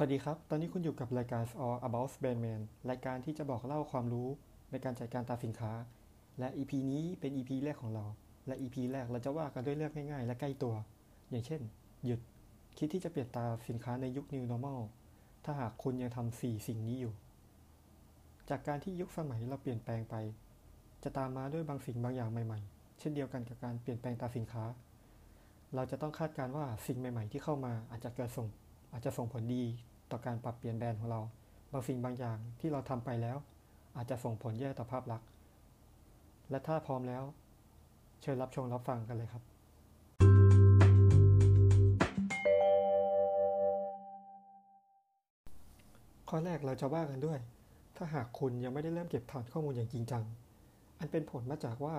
สวัสดีครับ ตอนนี้คุณอยู่กับรายการ All About Brandman รายการที่จะบอกเล่าความรู้ในการจัดการตาสินค้า และ EP นี้เป็น EP แรกของเรา และ EP แรกเราจะว่ากันด้วยเรื่องง่ายๆ และใกล้ตัว อย่างเช่น หยุด คิดที่จะเปลี่ยนตาสินค้าในยุค New Normal ถ้าหากคุณยังทำสี่สิ่งนี้อยู่ จากการที่ยุคสมัยเราเปลี่ยนแปลงไป จะตามมาด้วยบางสิ่งบางอย่างใหม่ๆ เช่นเดียวกันกับการเปลี่ยนแปลงตาสินค้า เราจะต้องคาดการณ์ว่าสิ่งใหม่ ๆ ที่เข้ามาอาจจะเกิดส่ง อาจจะส่งผลดีต่อการปรับเปลี่ยนแบรนด์ของเรา บางสิ่งบางอย่างที่เราทำไปแล้ว อาจจะส่งผลแย่ต่อภาพลักษณ์ และถ้าพร้อมแล้ว เชิญรับชมรับฟังกันเลยครับข้อแรกเราจะว่ากันด้วย ถ้าหากคุณยังไม่ได้เริ่มเก็บฐานข้อมูลอย่างจริงจัง อันเป็นผลมาจากว่า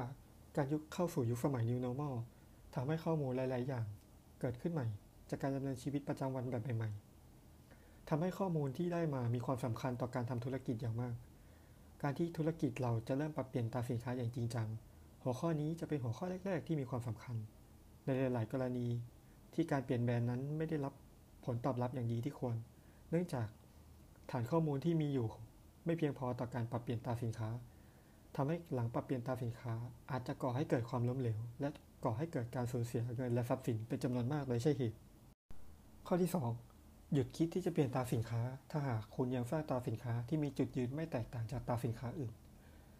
การยุคเข้าสู่ยุคสมัย New Normal ทำให้ข้อมูลหลาย ๆ อย่างเกิดขึ้นใหม่ จากการดำเนินชีวิตประจำวันแบบใหม่ๆทำให้ข้อมูลที่ได้มามีความสำคัญต่อการทำธุรกิจอย่างมาก การที่ธุรกิจเราจะเริ่มปรับเปลี่ยนตาสินค้าอย่างจริงจัง หัวข้อนี้จะเป็นหัวข้อแรก ๆ ที่มีความสำคัญ ในหลาย ๆ กรณี ที่การเปลี่ยนแบรนด์นั้นไม่ได้รับผลตอบรับอย่างดีที่ควร เนื่องจากฐานข้อมูลที่มีอยู่ ไม่เพียงพอต่อการปรับเปลี่ยนตาสินค้าทำให้หลังปรับเปลี่ยนตาสินค้า อาจจะก่อให้เกิดความล้มเหลว และก่อให้เกิดการสูญเสียเงินและทรัพย์สินเป็นจำนวนมากเลยใช่เหตุ ข้อที่ 2 หยุดคิดที่จะเปลี่ยนตาสินค้า ถ้าหากคุณยังสร้างตราสินค้าที่มีจุดยืนไม่แตกต่างจากตราสินค้าอื่น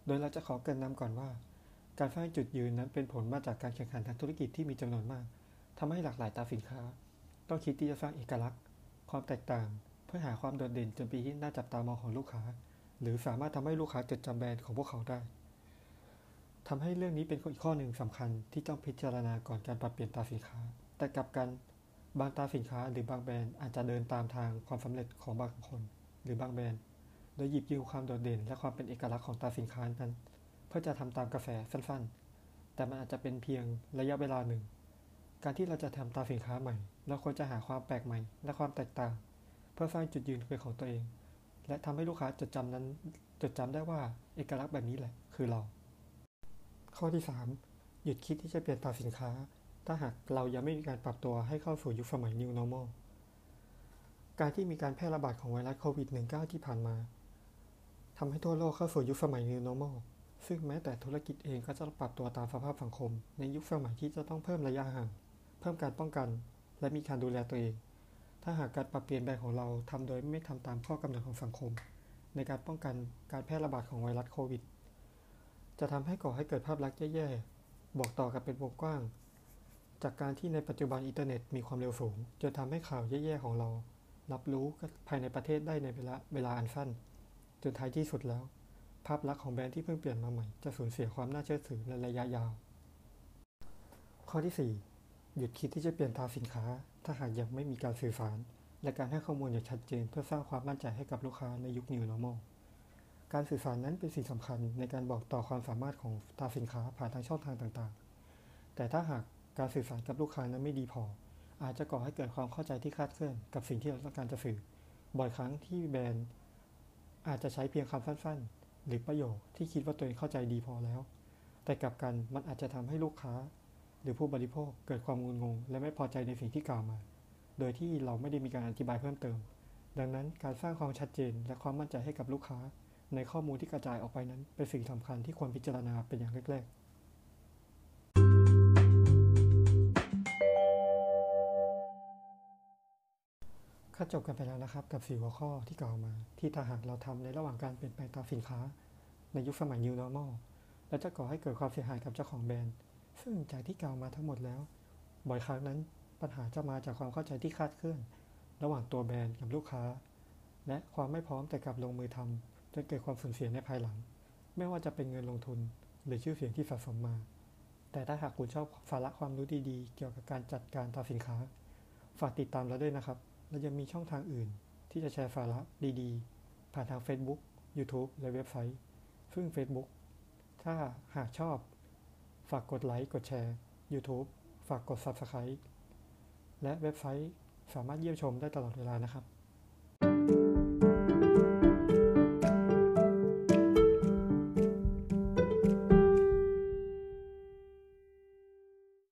โดยเราจะขอเกินนำก่อนว่า การสร้างจุดยืนนั้นเป็นผลมาจากการแข่งขันทางธุรกิจที่มีจำนวนมากทำให้หลากหลายตราสินค้า ต้องคิดที่จะสร้างเอกลักษณ์ ความแตกต่าง เพื่อหาความโดดเด่นจนเป็นที่น่าจับตามองของลูกค้า หรือสามารถทำให้ลูกค้าจดจำแบรนด์ของพวกเขาได้ทำให้เรื่องนี้เป็นอีกข้อหนึ่งสำคัญที่ต้องพิจารณาก่อนการปรับเปลี่ยนตราสินค้า แต่กลับกัน บางตราสินค้าหรือบางแบรนด์อาจจะเดินตามทางความสำเร็จของบางคน หรือบางแบรนด์ โดยหยิบยืมความโดดเด่น และความเป็นเอกลักษณ์ของตราสินค้านั้น เพื่อจะทำตามกระแสสั้นๆ แต่มันอาจจะเป็นเพียงระยะเวลาหนึ่ง การที่เราจะทำตราสินค้าใหม่ เราควรจะหาความแปลกใหม่ และความแตกต่าง เพื่อสร้างจุดยืนเป็นของตัวเอง และทำให้ลูกค้าจดจำนั้น จดจำได้ว่าเอกลักษณ์แบบนี้แหละ คือเรา ข้อที่ 3 หยุดคิดที่จะเปลี่ยนตราสินค้า ถ้าหากเรายังไม่มีการปรับตัวให้เข้าสู่ยุคสมัย New Normal การที่มีการแพร่ระบาดของไวรัสโควิด -19 ที่ผ่านมาทำให้ทั่วโลกเข้าสู่ยุคสมัย New Normal ซึ่งแม้แต่ธุรกิจเองก็จะปรับตัวตามสภาพสังคม ในยุคสมัยที่จะต้องเพิ่มระยะห่าง เพิ่มการป้องกัน และมีการดูแลตัวเอง ถ้าหากการปรับเปลี่ยนแบรนด์ของเราทำโดยไม่ทำตามข้อกำหนดของสังคม ในการป้องกันการแพร่ระบาดของไวรัสโควิด จะทำให้ก่อให้เกิดภาพลักษณ์แย่ๆ บอกต่อกันเป็นวงกว้าง จากการที่ในปัจจุบันอินเทอร์เน็ตมีความเร็วสูงจนทำให้ข่าวแย่ๆของเรา รับรู้ภายในประเทศได้ในเวลาเวลาอันสั้น จนท้ายที่สุดแล้ว ภาพลักษณ์ของแบรนด์ที่เพิ่งเปลี่ยนมาใหม่จะสูญเสียความน่าเชื่อถือในระยะยาว ข้อที่ 4 หยุดคิดที่จะเปลี่ยนตาสินค้า ถ้าหากยังไม่มีการสื่อสาร และการให้ข้อมูลอย่างชัดเจน เพื่อสร้างความมั่นใจให้กับลูกค้าในยุค New Normal การสื่อสารนั้นเป็นสิ่งสำคัญในการบอกต่อความสามารถของตาสินค้าผ่านทางช่องทางต่างๆ แต่ถ้าหาก การสื่อสารกับลูกค้านั้นไม่ดีพอ อาจจะก่อให้เกิดความเข้าใจที่คลาดเคลื่อนกับสิ่งที่เราต้องการจะสื่อ บ่อยครั้งที่แบรนด์อาจจะใช้เพียงคำสั้นๆ หรือประโยคที่คิดว่าตัวเองเข้าใจดีพอแล้ว แต่กลับกันมันอาจจะทำให้ลูกค้า หรือผู้บริโภคเกิดความงุนงง และไม่พอใจในสิ่งที่กล่าวมา โดยที่เราไม่ได้มีการอธิบายเพิ่มเติม ดังนั้นการสร้างความชัดเจนและความมั่นใจให้กับลูกค้า ในข้อมูลที่กระจายออกไปนั้นเป็นสิ่งสำคัญที่ควรพิจารณาเป็นอย่างแรกๆ ก็จบกันไปแล้วนะครับกับ4หัวข้อที่กล่าวมา ที่ถ้าหากเราทำในระหว่างการเปลี่ยนแปลงตามสินค้า ในยุคสมัย New Normal และจะก่อให้เกิดความเสียหายกับเจ้าของแบรนด์ ซึ่งจากที่กล่าวมาทั้งหมดแล้ว บ่อยครั้งนั้นปัญหาจะมาจากความเข้าใจที่คาดเคลื่อน ระหว่างตัวแบรนด์กับลูกค้า และความไม่พร้อมแต่กลับลงมือทำจนเกิดความสูญเสียในภายหลัง ไม่ว่าจะเป็นเงินลงทุน หรือชื่อเสียงที่สะสมมา แต่ถ้าหากคุณชอบสาระความรู้ดีๆ เกี่ยวกับการจัดการตามสินค้า ฝากติดตามเราด้วยนะครับ เรายังมีช่องทางอื่น ที่จะแชร์สาระดีๆ ผ่านทาง Facebook YouTube และเว็บไซต์ ซึ่ง Facebook ถ้าหากชอบ ฝากกดไลค์ กดแชร์ YouTube ฝากกด Subscribe และเว็บไซต์สามารถเยี่ยมชมได้ตลอดเวลานะครับ